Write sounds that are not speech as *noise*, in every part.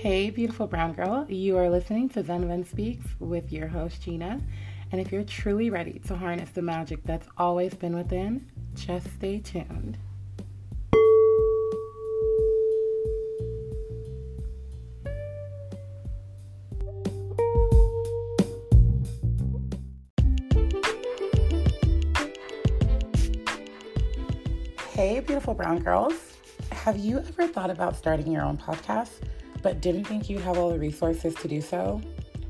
Hey, beautiful brown girl. You are listening to Zen Ven Speaks with your host, Gina. And if you're truly ready to harness the magic that's always been within, just stay tuned. Hey, beautiful brown girls. Have you ever thought about starting your own podcast, but didn't think you'd have all the resources to do so?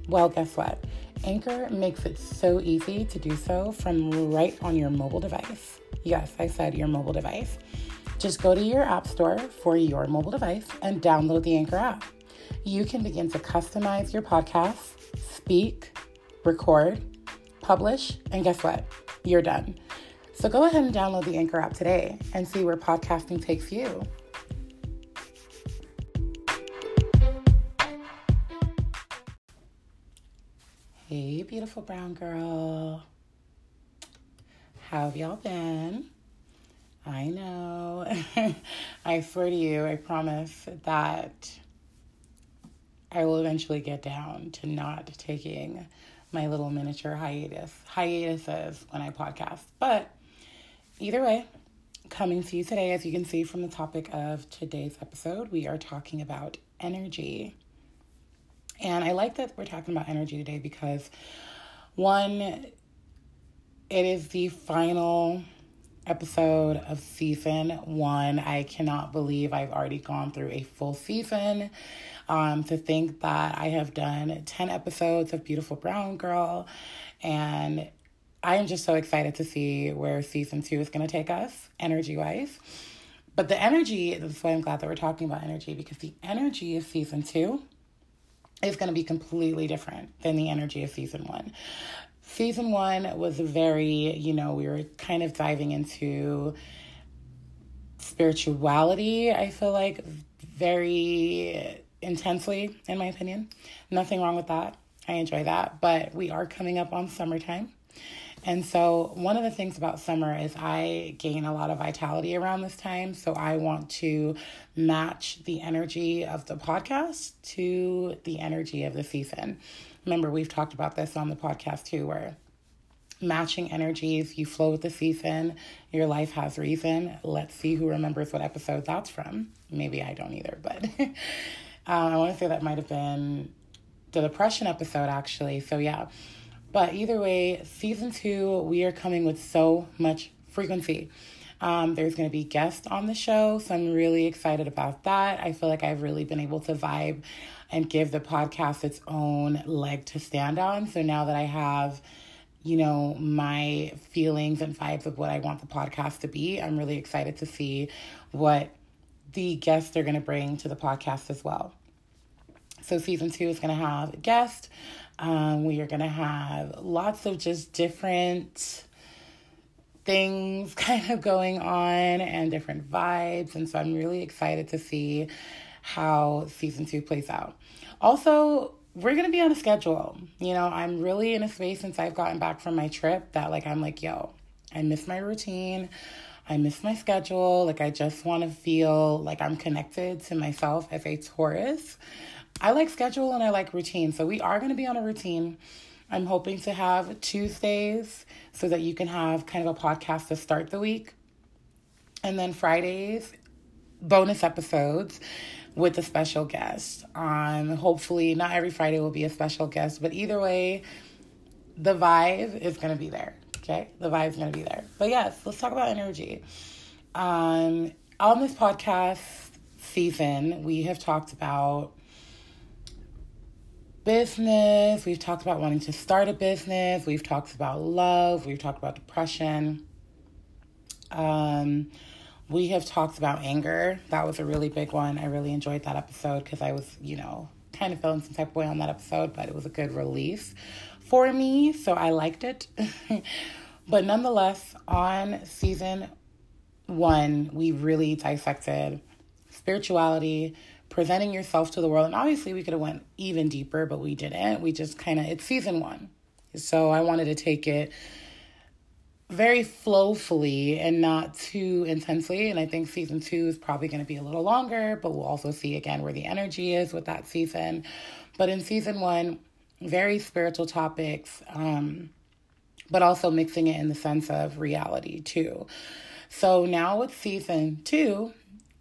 Well, guess what? Anchor makes it so easy to do so from right on your mobile device. Yes, I said your mobile device. Just go to your app store for your mobile device and download the Anchor app. You can begin to customize your podcast, speak, record, publish, and guess what? You're done. So go ahead and download the Anchor app today and see where podcasting takes you. Hey, beautiful brown girl. How have y'all been? I know. *laughs* I swear to you, I promise that I will eventually get down to not taking my little miniature hiatus hiatuses when I podcast. But either way, coming to you today, as you can see from the topic of today's episode, we are talking about energy. And I like that we're talking about energy today because, one, it is the final episode of season one. I cannot believe I've already gone through a full season. Um, to think that I have done 10 episodes of Beautiful Brown Girl and I am just so excited to see where season two is going to take us, energy wise. But the energy, that's why I'm glad that we're talking about energy because the energy of season two is going to be completely different than the energy of season one. Season one was very, you know, we were kind of diving into spirituality, I feel like, very intensely, in my opinion. Nothing wrong with that. I enjoy that. But we are coming up on summertime. And so, one of the things about summer is I gain a lot of vitality around this time. So, I want to match the energy of the podcast to the energy of the season. Remember, we've talked about this on the podcast too, where matching energies, you flow with the season, your life has reason. Let's see who remembers what episode that's from. Maybe I don't either, but *laughs* uh, I want to say that might have been the depression episode actually. So, yeah but either way, season two, we are coming with so much frequency. Um, there's going to be guests on the show, so I'm really excited about that. I feel like I've really been able to vibe and give the podcast its own leg to stand on. So now that I have, you know, my feelings and vibes of what I want the podcast to be, I'm really excited to see what the guests are going to bring to the podcast as well. So, season two is going to have a guest. Um, we are going to have lots of just different things *laughs* kind of going on and different vibes. And so I'm really excited to see how season two plays out. Also, we're going to be on a schedule. You know, I'm really in a space since I've gotten back from my trip that, like, I'm like, yo, I miss my routine. I miss my schedule. Like, I just want to feel like I'm connected to myself as a Taurus. I like schedule and I like routine. So we are going to be on a routine. I'm hoping to have Tuesdays so that you can have kind of a podcast to start the week. And then Fridays, bonus episodes with a special guest. Um, hopefully, not every Friday will be a special guest, but either way, the vibe is going to be there. Okay, the vibe is going to be there. But yes, let's talk about energy. Um, on this podcast season, we have talked about business. We've talked about wanting to start a business. We've talked about love. We've talked about depression. Um, we have talked about anger. That was a really big one. I really enjoyed that episode because I was, you know, kind of feeling some type of way on that episode, but it was a good release for me. So I liked it. *laughs* but nonetheless, on season one, we really dissected spirituality, presenting yourself to the world. And obviously, we could have went even deeper, but we didn't. We just kind of it's season one, so I wanted to take it very flowfully and not too intensely. And I think season two is probably going to be a little longer, but we'll also see again where the energy is with that season. But in season one, very spiritual topics, um, but also mixing it in the sense of reality too. So now with season two,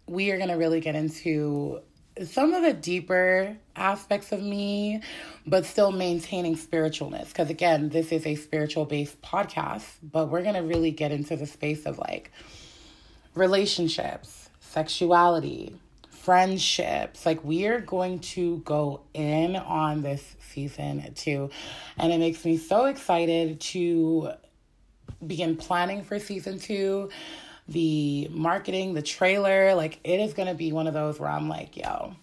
we are going to really get into some of the deeper aspects of me, but still maintaining spiritualness. Because again, this is a spiritual based podcast, but we're going to really get into the space of like relationships, sexuality, friendships. Like, we are going to go in on this season too. And it makes me so excited to begin planning for season two the marketing, the trailer, like it is going to be one of those where I'm like, yo,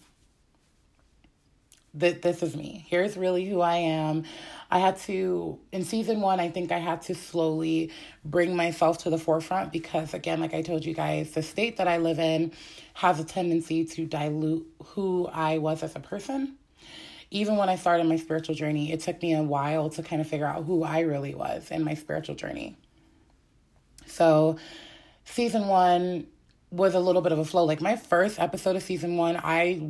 that this is me. Here's really who I am. I had to in season 1, I think I had to slowly bring myself to the forefront because again, like I told you guys, the state that I live in has a tendency to dilute who I was as a person. Even when I started my spiritual journey, it took me a while to kind of figure out who I really was in my spiritual journey. So, season one was a little bit of a flow. Like my first episode of season one, I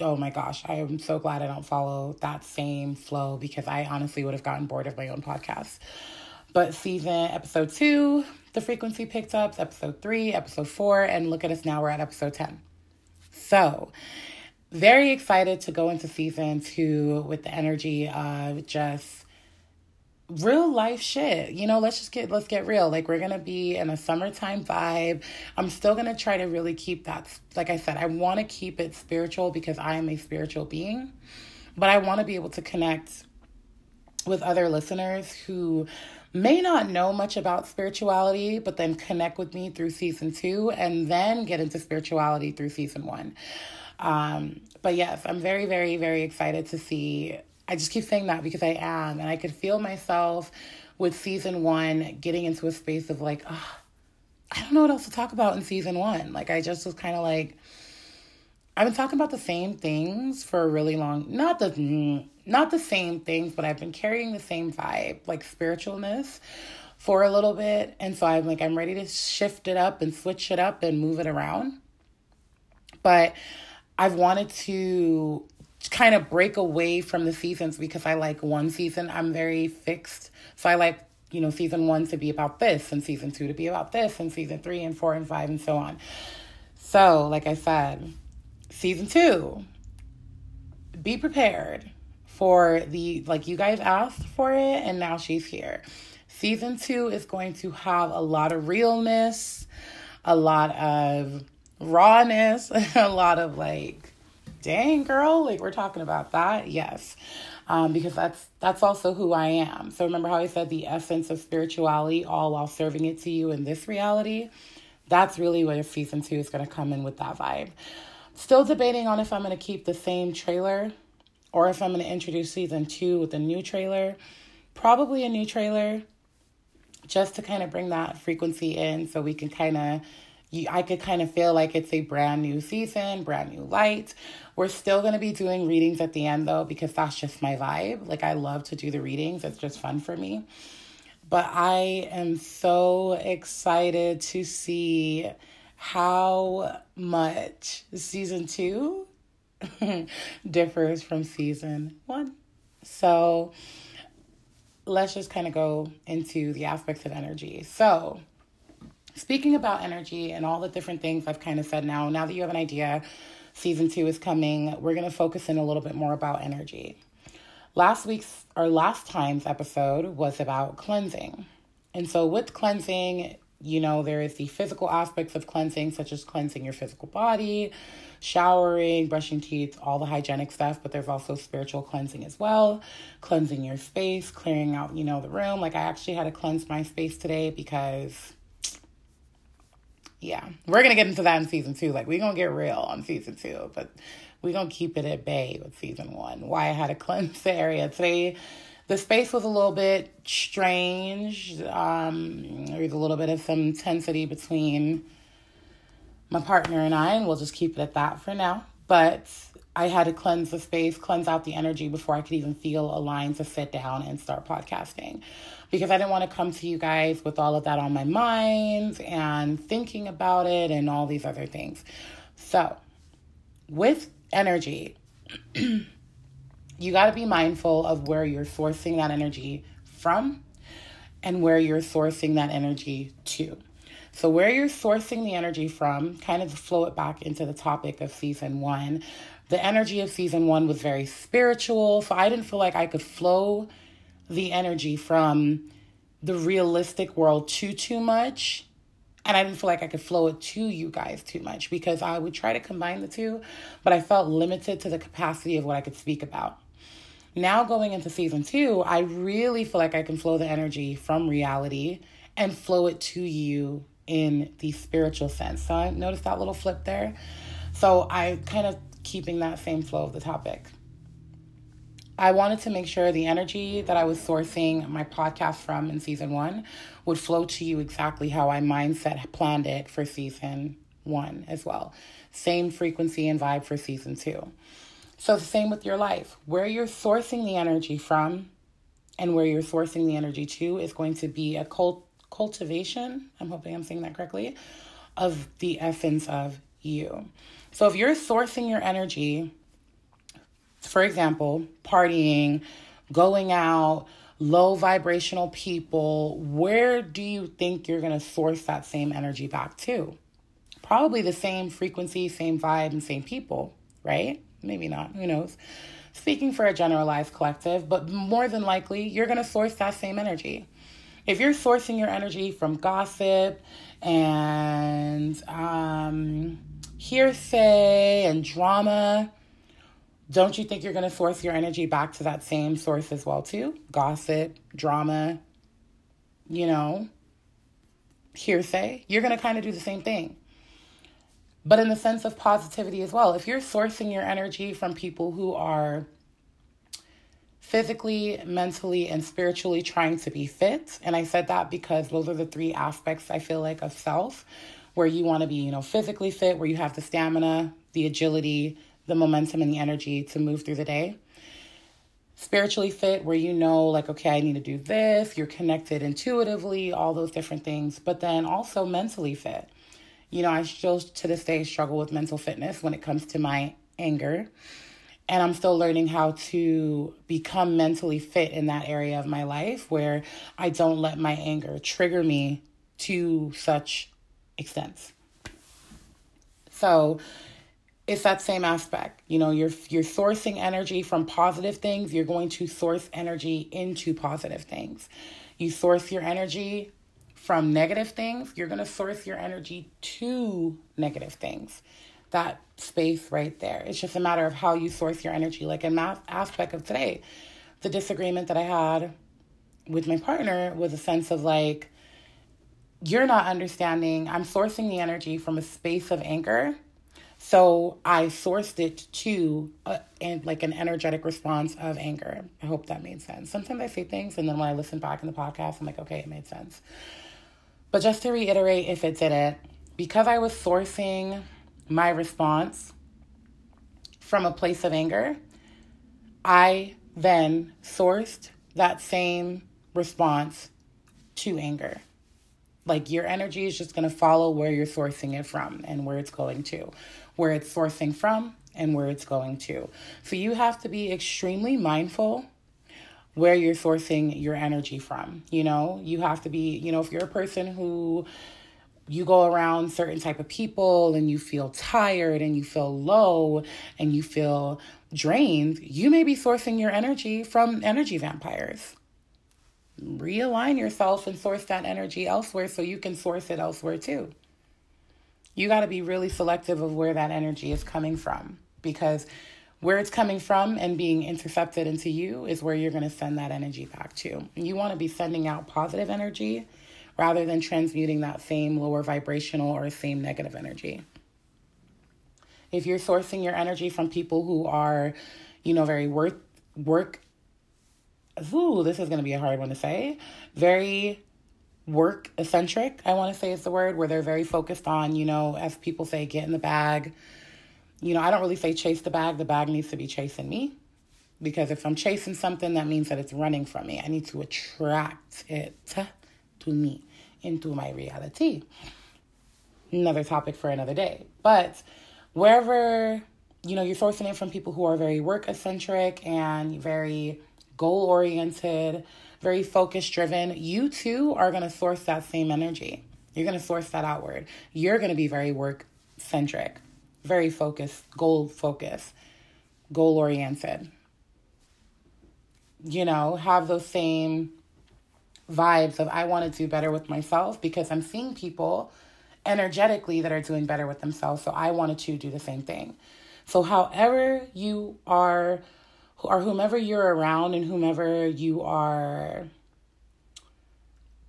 oh my gosh, I am so glad I don't follow that same flow because I honestly would have gotten bored of my own podcast. But season episode two, the frequency picked up, episode three, episode four, and look at us now, we're at episode 10. So, very excited to go into season two with the energy of just real life shit. You know, let's just get let's get real. Like we're to be in a summertime vibe. I'm still to try to really keep that like I said, I want to keep it spiritual because I am a spiritual being. But I want to be able to connect with other listeners who may not know much about spirituality, but then connect with me through season two and then get into spirituality through season one. Um, but yes, I'm very, very, very excited to see I just keep saying that because I am. And I could feel myself with season one getting into a space of like, oh, I don't know what else to talk about in season one. Like, I just was kind of like, I've been talking about the same things for a really long, not the, not the same things, but I've been carrying the same vibe, like spiritualness for a little bit. And so I'm like, I'm ready to shift it up and switch it up and move it around. But I've wanted to kind of break away from the seasons because I like one season, I'm very fixed. So I like, you know, season one to be about this, and season two to be about this, and season three and four and five, and so on. So, like I said, season two, be prepared for the, like, you guys asked for it, and now she's here. Season two is going to have a lot of realness, a lot of rawness, *laughs* a lot of like dang girl like we're talking about that. Yes. Um, because that's that's also who i am. So remember how i said the essence of spirituality all while serving it to you in this reality? That's really where season two is going to come in with that vibe. Still debating on if i'm going to keep the same trailer or if i'm going to introduce season two with a new trailer. Probably a new trailer just to kind of bring that frequency in so we can kind of I could kind of feel like it's a brand new season, brand new light. We're still going to be doing readings at the end though, because that's just my vibe. Like, I love to do the readings, it's just fun for me. But I am so excited to see how much season two *laughs* differs from season one. So, let's just kind of go into the aspects of energy. So, Speaking about energy and all the different things I've kind of said now, now that you have an idea, season two is coming, we're going to focus in a little bit more about energy. Last week's or last time's episode was about cleansing. And so, with cleansing, you know, there is the physical aspects of cleansing, such as cleansing your physical body, showering, brushing teeth, all the hygienic stuff, but there's also spiritual cleansing as well. Cleansing your space, clearing out, you know, the room. Like, I actually had to cleanse my space today because yeah, we're gonna get into that in season two. Like we're gonna get real on season two, but we're gonna keep it at bay with season one. Why I had to *laughs* cleanse the area today. The space was a little bit strange. Um, there was a little bit of some intensity between my partner and I, and we'll just keep it at that for now. but I had to cleanse the space, cleanse out the energy before I could even feel aligned to sit down and start podcasting. Because I didn't want to come to you guys with all of that on my mind and thinking about it and all these other things. So, with energy, *clears throat* you got to be mindful of where you're sourcing that energy from and where you're sourcing that energy to. So, where you're sourcing the energy from, kind of flow it back into the topic of season one, the energy of season one was very spiritual. So, I didn't feel like I could flow the energy from the realistic world too, too much. And I didn't feel like I could flow it to you guys too much because I would try to combine the two, but I felt limited to the capacity of what I could speak about. Now, going into season two, I really feel like I can flow the energy from reality and flow it to you in the spiritual sense. So, I noticed that little flip there. So, I kind of keeping that same flow of the topic. I wanted to make sure the energy that I was sourcing my podcast from in season one would flow to you exactly how I mindset planned it for season one as well. Same frequency and vibe for season two. So, the same with your life. Where you're sourcing the energy from and where you're sourcing the energy to is going to be a cult- cultivation. I'm hoping I'm saying that correctly of the essence of you. So, if you're sourcing your energy, for example, partying, going out, low vibrational people, where do you think you're going to source that same energy back to? Probably the same frequency, same vibe, and same people, right? maybe not, who knows. Speaking for a generalized collective, but more than likely, you're going to source that same energy. If you're sourcing your energy from gossip and um, hearsay and drama, don't you think you're going to source your energy back to that same source as well too? Gossip, drama, you know, hearsay. You're going to kind of do the same thing but in the sense of positivity as well. If you're sourcing your energy from people who are physically, mentally, and spiritually trying to be fit, and I said that because those are the three aspects I feel like of self where you want to be, you know, physically fit, where you have the stamina, the agility, the momentum, and the energy to move through the day. Spiritually fit, where you know, like, okay, I need to do this, you're connected intuitively, all those different things, but then also mentally fit you know, I still to this day struggle with mental fitness when it comes to my anger. And I'm still learning how to become mentally fit in that area of my life where I don't let my anger trigger me to such extents. So, it's that same aspect. You know, you're you're sourcing energy from positive things, you're going to source energy into positive things. You source your energy from negative things, you're going to source your energy to negative things. That space right there. It's just a matter of how you source your energy. Like in that aspect of today, the disagreement that I had with my partner was a sense of like, you're not understanding. I'm sourcing the energy from a space of anger. So I sourced it to a, and like an energetic response of anger. I hope that made sense. Sometimes I say things and then when I listen back in the podcast, I'm like, okay, it made sense. But just to reiterate, if it didn't, because I was sourcing my response from a place of anger, I then sourced that same response to anger. Like your energy is just going to follow where you're sourcing it from and where it's going to, where it's sourcing from and where it's going to. So you have to be extremely mindful where you're sourcing your energy from. You know, you have to be, you know, if you're a person who you go around certain type of people and you feel tired and you feel low and you feel drained, you may be sourcing your energy from energy vampires. Realign yourself and source that energy elsewhere so you can source it elsewhere too. You got to be really selective of where that energy is coming from because where it's coming from and being intercepted into you is where you're going to send that energy back to. You want to be sending out positive energy rather than transmuting that same lower vibrational or same negative energy. If you're sourcing your energy from people who are, you know, very work work ooh, this is going to be a hard one to say. Very work eccentric, I want to say is the word, where they're very focused on, you know, as people say, get in the bag, you know, I don't really say chase the bag, the bag needs to be chasing me. Because if I'm chasing something, that means that it's running from me. I need to attract it to me, into my reality. Another topic for another day. But wherever, you know, you're sourcing it from people who are very work eccentric and very goal oriented, very focus driven, you too are going to source that same energy. You're going to source that outward. You're going to be very work centric, very focused, goal focused, goal oriented. You know, have those same vibes of I want to do better with myself because I'm seeing people energetically that are doing better with themselves. So I wanted to do the same thing. So, however you are, or whomever you're around and whomever you are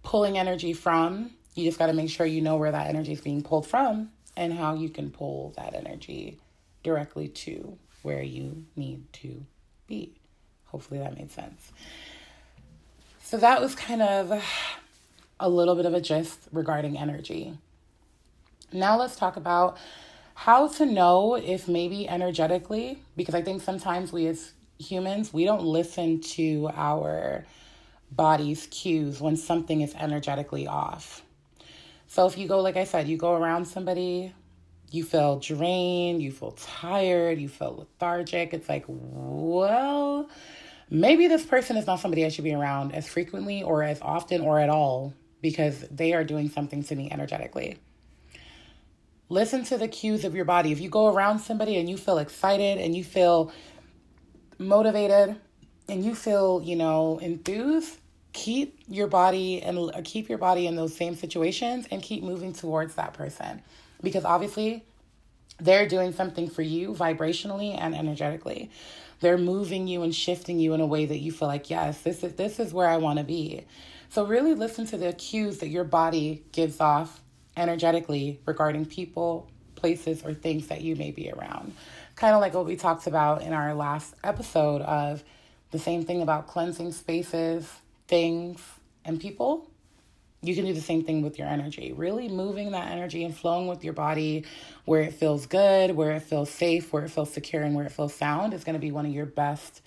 pulling energy from, you just got to make sure you know where that energy is being pulled from and how you can pull that energy directly to where you need to be. Hopefully that made sense. So that was kind of a little bit of a gist regarding energy. Now let's talk about how to know if maybe energetically, because I think sometimes we as humans, we don't listen to our body's cues when something is energetically off. So if you go, like I said, you go around somebody, you feel drained, you feel tired, you feel lethargic. It's like, well, maybe this person is not somebody I should be around as frequently or as often or at all because they are doing something to me energetically. Listen to the cues of your body. If you go around somebody and you feel excited and you feel motivated and you feel, you know, enthused, keep your body and uh, keep your body in those same situations and keep moving towards that person. Because obviously they're doing something for you vibrationally and energetically. They're moving you and shifting you in a way that you feel like yes this is this is where i want to be. So really listen to the cues that your body gives off energetically regarding people places or things that you may be around kind of like what we talked about in our last episode of the same thing about cleansing spaces things, and people, you can do the same thing with your energy. Really moving that energy and flowing with your body where it feels good, where it feels safe, where it feels secure, and where it feels sound is going to be one of your best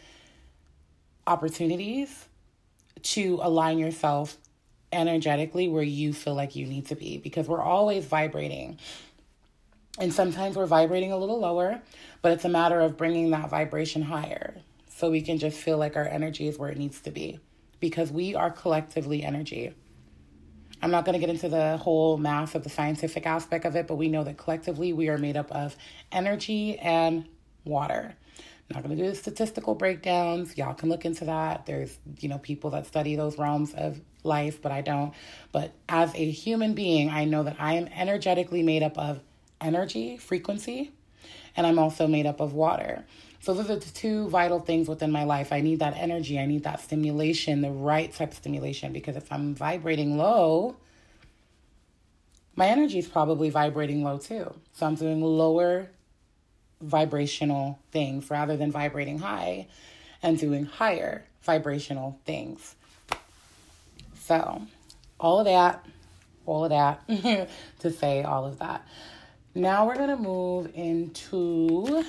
opportunities to align yourself energetically where you feel like you need to be because we're always vibrating. And sometimes we're vibrating a little lower, but it's a matter of bringing that vibration higher so we can just feel like our energy is where it needs to be because we are collectively energy. I'm not going to get into the whole math of the scientific aspect of it, but we know that collectively we are made up of energy and water. I'm not going to do the statistical breakdowns. Y'all can look into that. There's, you know, people that study those realms of life, but I don't. But as a human being, I know that I am energetically made up of energy, frequency, and I'm also made up of water. So those are the two vital things within my life. I need that energy. I need that stimulation, the right type of stimulation. Because if I'm vibrating low, my energy is probably vibrating low too. So I'm doing lower vibrational things rather than vibrating high and doing higher vibrational things. So, all of that, all of that *laughs* to say all of that. Now we're going to move into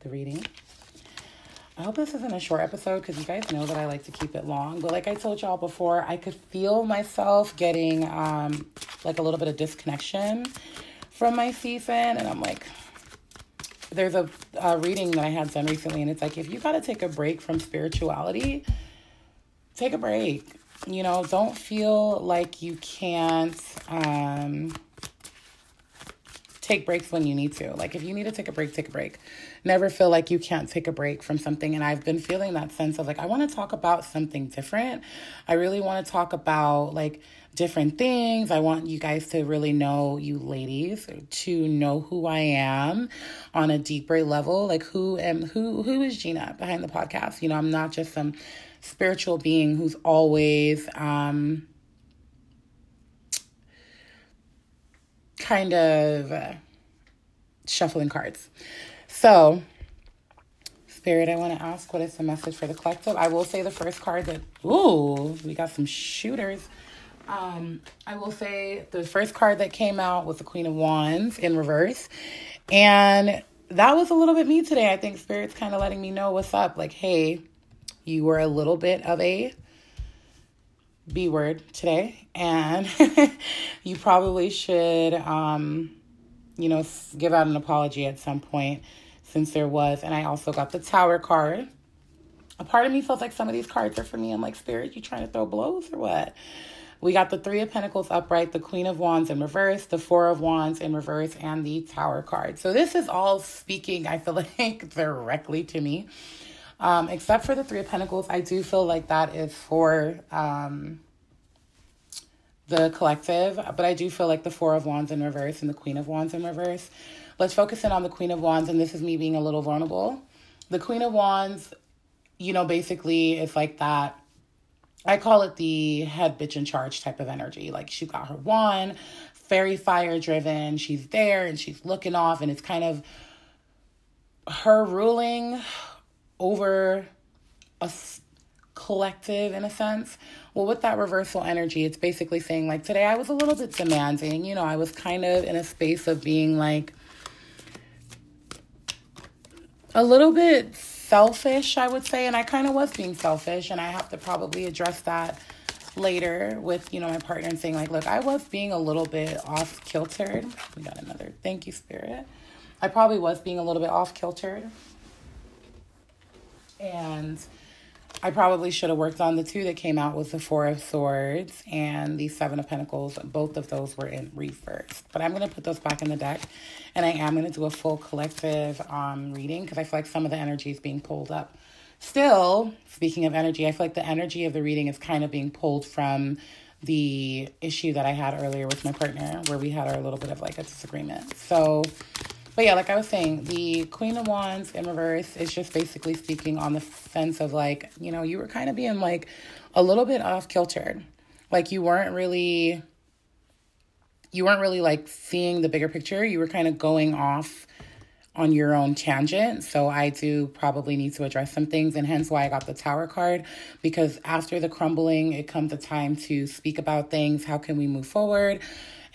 the reading. I hope this isn't a short episode because you guys know that I like to keep it long. But like I told y'all before, I could feel myself getting um, like a little bit of disconnection from my season. And I'm like, there's a, a reading that I had done recently, and it's like, if you got to take a break from spirituality, take a break. You know, don't feel like you can't. Um, take breaks when you need to. Like if you need to take a break, take a break. Never feel like you can't take a break from something. And I've been feeling that sense of like, I want to talk about something different. I really want to talk about like different things. I want you guys to really know, you ladies, to know who I am on a deeper level. Like who am who who is Gina behind the podcast? You know, I'm not just some spiritual being who's always um kind of uh, shuffling cards. So, Spirit, I want to ask what is the message for the collective? I will say the first card that, ooh, we got some shooters. Um, I will say the first card that came out was the Queen of Wands in reverse. And that was a little bit me today. I think Spirit's kind of letting me know what's up. Like, hey, you were a little bit of a B word today, and *laughs* you probably should, um, you know, give out an apology at some point since there was. And I also got the Tower card. A part of me feels like some of these cards are for me. I'm like, Spirit, you trying to throw blows or what? We got the Three of Pentacles upright, the Queen of Wands in reverse, the Four of Wands in reverse, and the Tower card. So this is all speaking, I feel *laughs* like, directly to me. Um, except for the Three of Pentacles, I do feel like that is for um, the collective, but I do feel like the Four of Wands in reverse and the Queen of Wands in reverse. Let's focus in on the Queen of Wands, and this is me being a little vulnerable. The Queen of Wands, you know, basically it's like that I call it the head bitch in charge type of energy. Like she got her wand, very fire driven. She's there and she's looking off, and it's kind of her ruling over a collective in a sense. Well, with that reversal energy, it's basically saying, like, today I was a little bit demanding. You know, I was kind of in a space of being like a little bit selfish, I would say, and I kind of was being selfish, and I have to probably address that later with you know my partner and saying like, look, I was being a little bit off kiltered. We got another thank you, spirit. I probably was being a little bit off kiltered, and I probably should have worked on the two that came out with the Four of Swords and the Seven of Pentacles. Both of those were in reverse. But I'm going to put those back in the deck. And I am going to do a full collective um, reading because I feel like some of the energy is being pulled up. Still, speaking of energy, I feel like the energy of the reading is kind of being pulled from the issue that I had earlier with my partner where we had our little bit of like a disagreement. So but yeah, like I was saying, the Queen of Wands in reverse is just basically speaking on the sense of like, you know, you were kind of being like a little bit off kiltered. Like you weren't really you weren't really like seeing the bigger picture. You were kind of going off on your own tangent. So I do probably need to address some things, and hence why I got the Tower card because after the crumbling, it comes a time to speak about things. How can we move forward?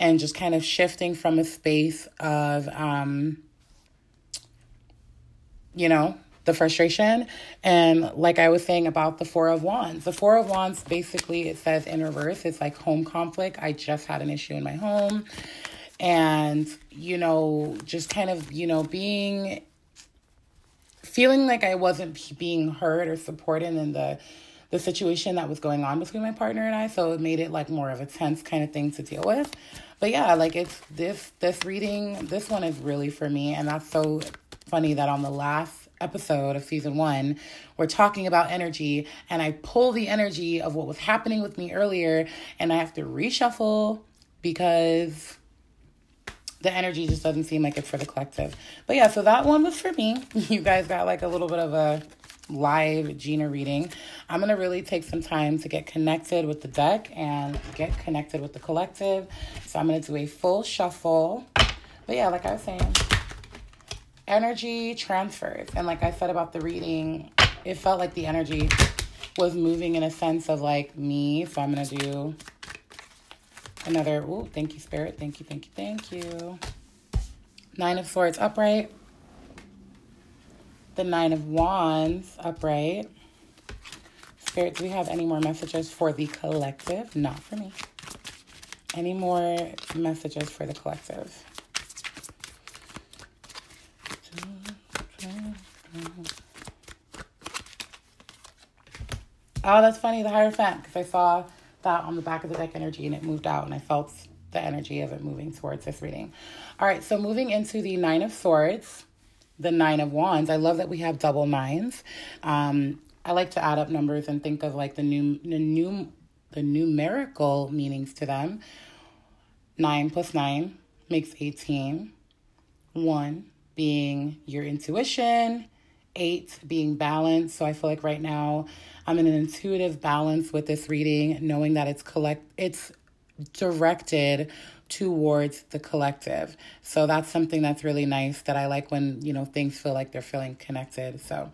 And just kind of shifting from a space of, um, you know, the frustration. And like I was saying about the Four of Wands, the Four of Wands basically it says in reverse, it's like home conflict. I just had an issue in my home. And, you know, just kind of, you know, being feeling like I wasn't being heard or supported in the the situation that was going on between my partner and I. So it made it like more of a tense kind of thing to deal with. But yeah, like it's this this reading, this one is really for me. And that's so funny that on the last episode of season one, we're talking about energy, and I pull the energy of what was happening with me earlier, and I have to reshuffle because the energy just doesn't seem like it's for the collective. But yeah, so that one was for me. *laughs* You guys got like a little bit of a live Gina reading. I'm going to really take some time to get connected with the deck and get connected with the collective. So I'm going to do a full shuffle. But yeah, like I was saying, energy transfers. And like I said about the reading, it felt like the energy was moving in a sense of like me. So I'm going to do another, oh, thank you, Spirit. Thank you, thank you, thank you. Nine of Swords upright the Nine of Wands upright. Spirit, do we have any more messages for the collective? Not for me. Any more messages for the collective? Oh, that's funny, the Hierophant, because I saw that on the back of the deck energy and it moved out and I felt the energy of it moving towards this reading. All right, so moving into the Nine of Swords the nine of wands. I love that we have double nines. Um, i like to add up numbers and think of like the new the new the numerical meanings to them. Nine plus nine makes 18 one being your intuition. Eight being balance. So i feel like right now i'm in an intuitive balance with this reading knowing that it's collect it's directed towards the collective. So that's something that's really nice that I like when, you know, things feel like they're feeling connected. So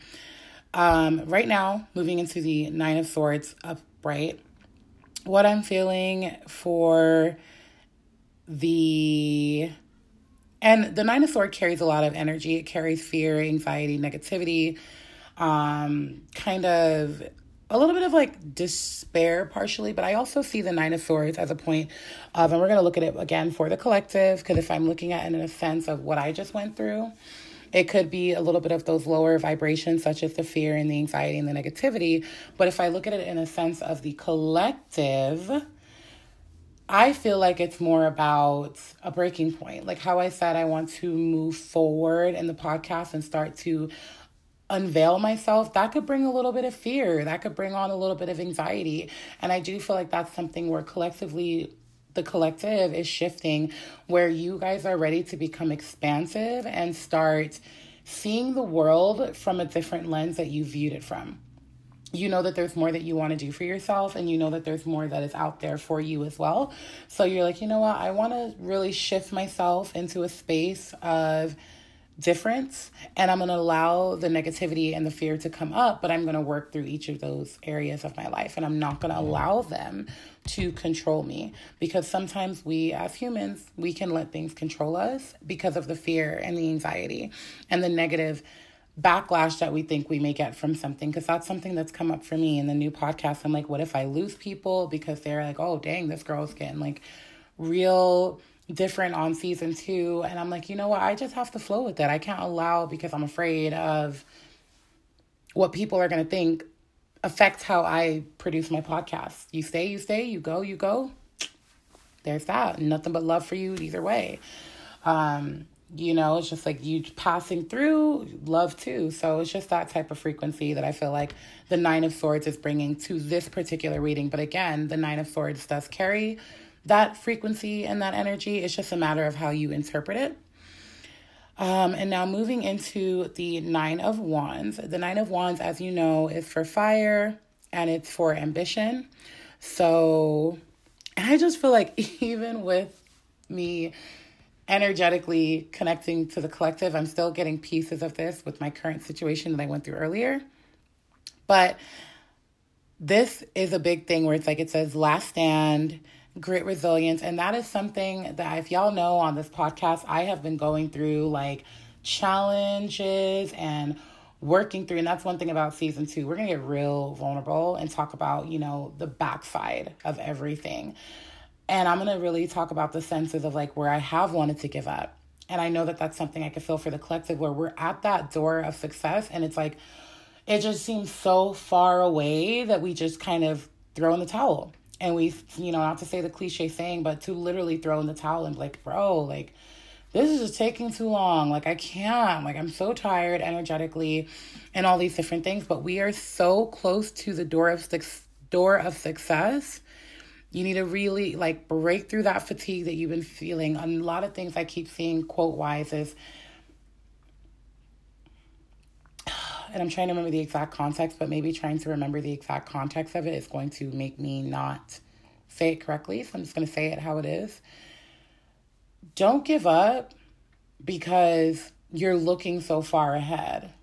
um, right now, moving into the Nine of Swords upright, what I'm feeling for the And the Nine of Swords carries a lot of energy. It carries fear, anxiety, negativity, um, kind of a little bit of like despair partially, but I also see the Nine of Swords as a point of, and we're going to look at it again for the collective, because if I'm looking at it in a sense of what I just went through, it could be a little bit of those lower vibrations, such as the fear and the anxiety and the negativity. But if I look at it in a sense of the collective, I feel like it's more about a breaking point. Like how I said, I want to move forward in the podcast and start to unveil myself. That could bring a little bit of fear. That could bring on a little bit of anxiety. And I do feel like that's something where collectively, the collective is shifting, where you guys are ready to become expansive and start seeing the world from a different lens that you viewed it from you know that there's more that you want to do for yourself and you know that there's more that is out there for you as well. So you're like, you know what? I want to really shift myself into a space of difference and I'm going to allow the negativity and the fear to come up, but I'm going to work through each of those areas of my life and I'm not going to mm-hmm. allow them to control me because sometimes we as humans, we can let things control us because of the fear and the anxiety and the negative backlash that we think we may get from something because that's something that's come up for me in the new podcast. I'm like what if i lose people because they're like oh dang this girl's getting like real different on season two and i'm like you know what? I just have to flow with it. I can't allow because i'm afraid of what people are going to think affects how i produce my podcast. You stay you stay you go you go. There's that. Nothing but love for you either way. Um you know it's just like you passing through love too. So it's just that type of frequency that i feel like the nine of swords is bringing to this particular reading. But again the nine of swords does carry that frequency and that energy it's just a matter of how you interpret it um, and now moving into the nine of wands the nine of wands as you know is for fire and it's for ambition so i just feel like *laughs* even with me energetically connecting to the collective. I'm still getting pieces of this with my current situation that I went through earlier. But this is a big thing where it's like it says last stand, grit, resilience. And that is something that, if y'all know on this podcast, I have been going through like challenges and working through. And that's one thing about season two. We're to get real vulnerable and talk about, you know, the backside of everything. And I'm to really talk about the senses of like where I have wanted to give up. And I know that that's something I could feel for the collective where we're at that door of success and it's like, it just seems so far away that we just kind of throw in the towel. And we, you know, not to say the cliche saying, but to literally throw in the towel and be like, bro, like, this is just taking too long. Like, I can't. Like, I'm so tired energetically and all these different things. But we are so close to the door of, door of success you need to really like break through that fatigue that you've been feeling. and A lot of things I keep seeing quote wise is, and I'm trying to remember the exact context, but maybe trying to remember the exact context of it is going to make me not say it correctly. So I'm just going to say it how it is. Don't give up because you're looking so far ahead.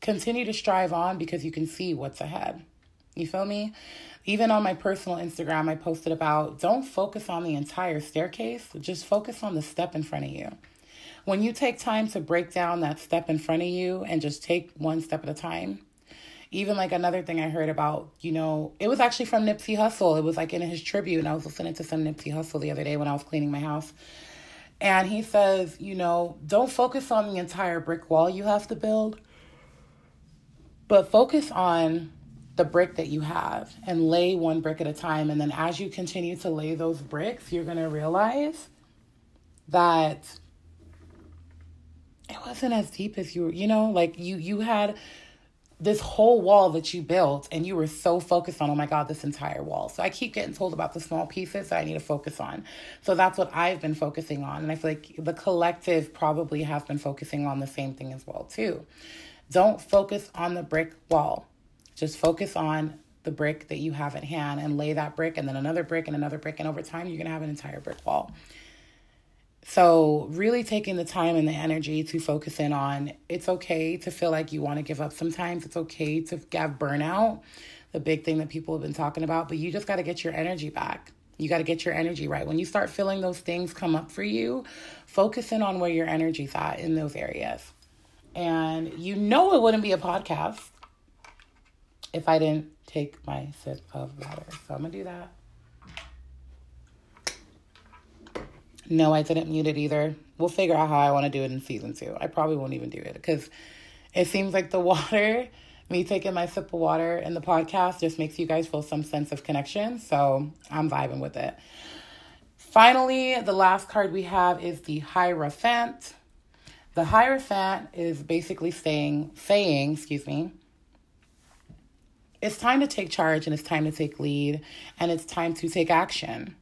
Continue to strive on because you can see what's ahead. You feel me? Even on my personal Instagram, I posted about don't focus on the entire staircase, just focus on the step in front of you. When you take time to break down that step in front of you and just take one step at a time, even like another thing I heard about, you know, it was actually from Nipsey Hussle. It was like in his tribute, and I was listening to some Nipsey Hussle the other day when I was cleaning my house. And he says, you know, don't focus on the entire brick wall you have to build, but focus on the brick that you have and lay one brick at a time. And then as you continue to lay those bricks, you're going to realize that it wasn't as deep as you were, you know, like you you had this whole wall that you built and you were so focused on oh my god this entire wall. So i keep getting told about the small pieces that i need to focus on. So that's what i've been focusing on. And i feel like the collective probably has been focusing on the same thing as well too. Don't focus on the brick wall. Just focus on the brick that you have at hand and lay that brick and then another brick and another brick. And over time, you're going to have an entire brick wall. So, really taking the time and the energy to focus in on it's okay to feel like you want to give up sometimes. It's okay to have burnout, the big thing that people have been talking about, but you just got to get your energy back. You got to get your energy right. When you start feeling those things come up for you, focus in on where your energy's at in those areas. And you know it wouldn't be a podcast if I didn't take my sip of water. So I'm going to do that. No, I didn't mute it either. We'll figure out how I want to do it in season two. I probably won't even do it because it seems like the *laughs* water, me taking my sip of water in the podcast, just makes you guys feel some sense of connection. So I'm vibing with it. Finally, the last card we have is the Hierophant. The Hierophant is basically saying, saying, excuse me, it's time to take charge and it's time to take lead and it's time to take action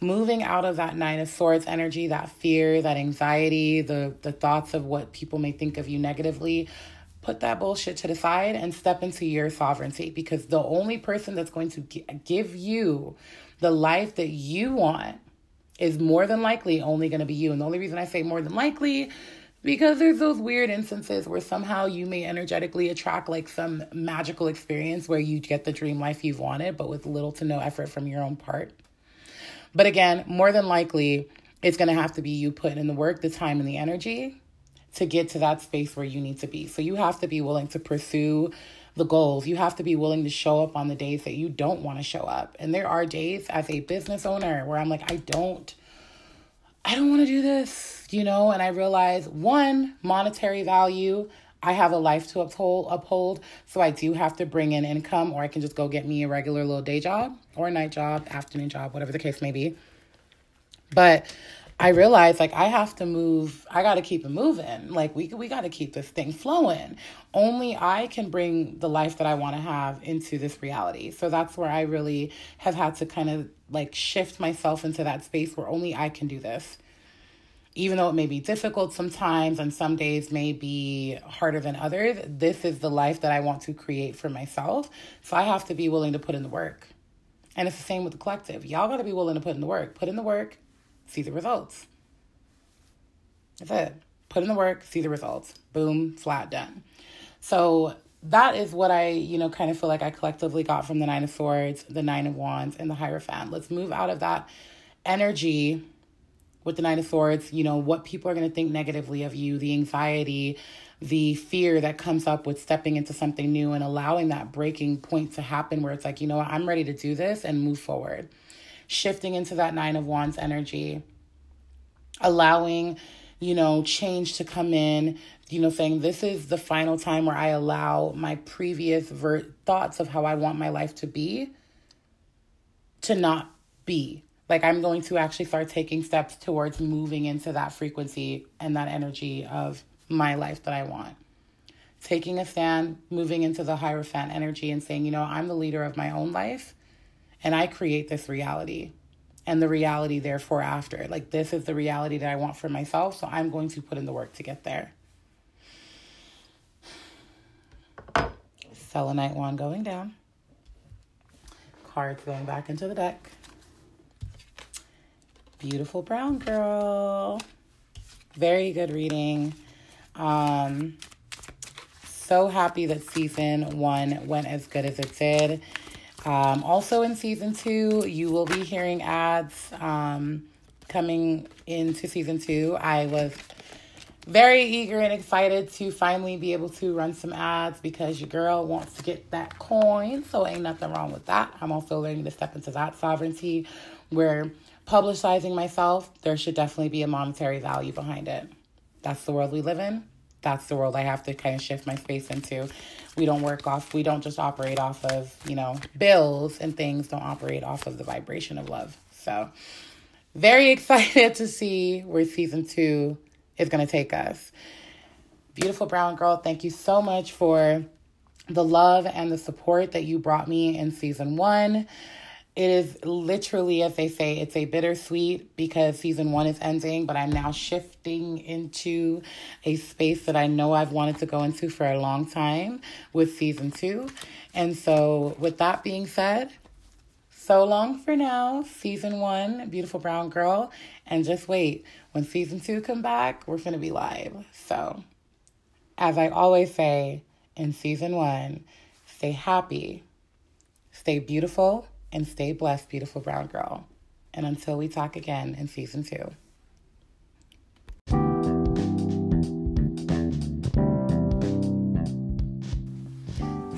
moving out of that nine of swords energy that fear that anxiety the the thoughts of what people may think of you negatively put that bullshit to the side and step into your sovereignty. Because the only person that's going to give you the life that you want is more than likely only going to be you. And the only reason i say more than likely because there's those weird instances where somehow you may energetically attract like some magical experience where you get the dream life you've wanted but with little to no effort from your own part but again, more than likely, it's going to have to be you putting in the work, the time, and the energy to get to that space where you need to be. So you have to be willing to pursue the goals. You have to be willing to show up on the days that you don't want to show up. And there are days as a business owner where I'm like, I don't. I don't want to do this, you know, and I realize one, monetary value. I have a life to uphold, uphold, so I do have to bring in income, or I can just go get me a regular little day job or night job, afternoon job, whatever the case may be. But I realized like I have to move. I got to keep it moving. Like we we got to keep this thing flowing. Only I can bring the life that I want to have into this reality. So that's where I really have had to kind of like shift myself into that space where only I can do this even though it may be difficult sometimes and some days may be harder than others, this is the life that I want to create for myself. So I have to be willing to put in the work. And it's the same with the collective. Y'all got to be willing to put in the work. Put in the work, see the results. That's it. Put in the work, see the results. Boom, flat, done. So that is what I, you know, kind of feel like I collectively got from the Nine of Swords, the Nine of Wands, and the Hierophant. Let's move out of that energy with the Nine of Swords, you know, what people are going to think negatively of you, the anxiety, the fear that comes up with stepping into something new and allowing that breaking point to happen where it's like, you know what, I'm ready to do this and move forward. Shifting into that Nine of Wands energy, allowing, you know, change to come in, you know, saying this is the final time where I allow my previous ver- thoughts of how I want my life to be to not be like I'm going to actually start taking steps towards moving into that frequency and that energy of my life that I want. Taking a stand, moving into the Hierophant energy and saying, you know, I'm the leader of my own life and I create this reality and the reality therefore after. Like this is the reality that I want for myself, so I'm going to put in the work to get there. Selenite one going down. Cards going back into the deck. Beautiful Brown Girl. Very good reading. Um, so happy that season one went as good as it did. Um, also in season two, you will be hearing ads um, coming into season two. I was very eager and excited to finally be able to run some ads because your girl wants to get that coin. So ain't nothing wrong with that. I'm also learning to step into that sovereignty where publicizing myself, there should definitely be a monetary value behind it. That's the world we live in. That's the world I have to kind of shift my space into. We don't work off, we don't just operate off of, you know, bills and things, don't operate off of the vibration of love. So, very *laughs* excited to see where season two is going to take us. Beautiful brown girl, thank you so much for the love and the support that you brought me in season one. It is literally, as they say, it's a bittersweet because season one is ending, but I'm now shifting into a space that I know I've wanted to go into for a long time with season two. And so, with that being said, so long for now. Season one, Beautiful Brown Girl. And just wait, when season two come back, we're to be live. So, as I always say in season one, stay happy, stay beautiful, and stay blessed, beautiful brown girl. And until we talk again in season two.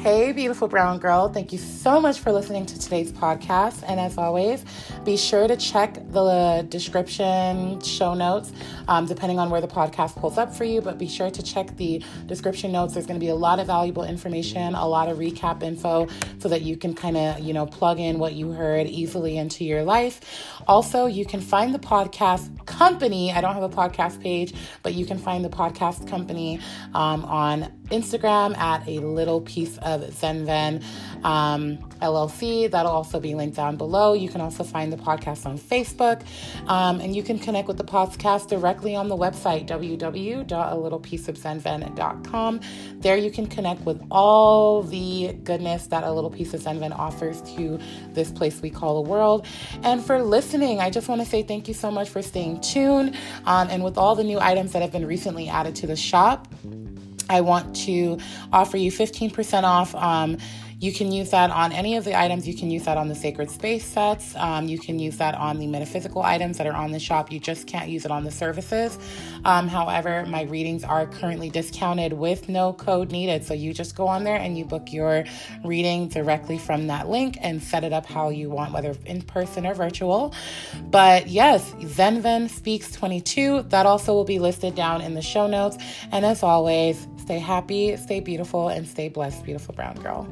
Hey, beautiful brown girl. Thank you so much for listening to today's podcast. And as always, be sure to check the description, show notes, um, depending on where the podcast pulls up for you. But be sure to check the description notes. There's going to be a lot of valuable information, a lot of recap info, so that you can kind of, you know, plug in what you heard easily into your life. Also, you can find the podcast company. I don't have a podcast page, but you can find the podcast company um, on Instagram at a little piece of Zenven um, LLC. That'll also be linked down below. You can also find the podcast on Facebook, um, and you can connect with the podcast directly on the website www.alittlepieceofzenven.com. There you can connect with all the goodness that a little piece of Zenven offers to this place we call the world. And for listening, I just want to say thank you so much for staying tuned. Um, and with all the new items that have been recently added to the shop. I want to offer you 15% off. Um, you can use that on any of the items. You can use that on the sacred space sets. Um, you can use that on the metaphysical items that are on the shop. You just can't use it on the services. Um, however, my readings are currently discounted with no code needed. So you just go on there and you book your reading directly from that link and set it up how you want, whether in person or virtual. But yes, Zenven Speaks 22. That also will be listed down in the show notes. And as always, Stay happy, stay beautiful, and stay blessed, beautiful brown girl.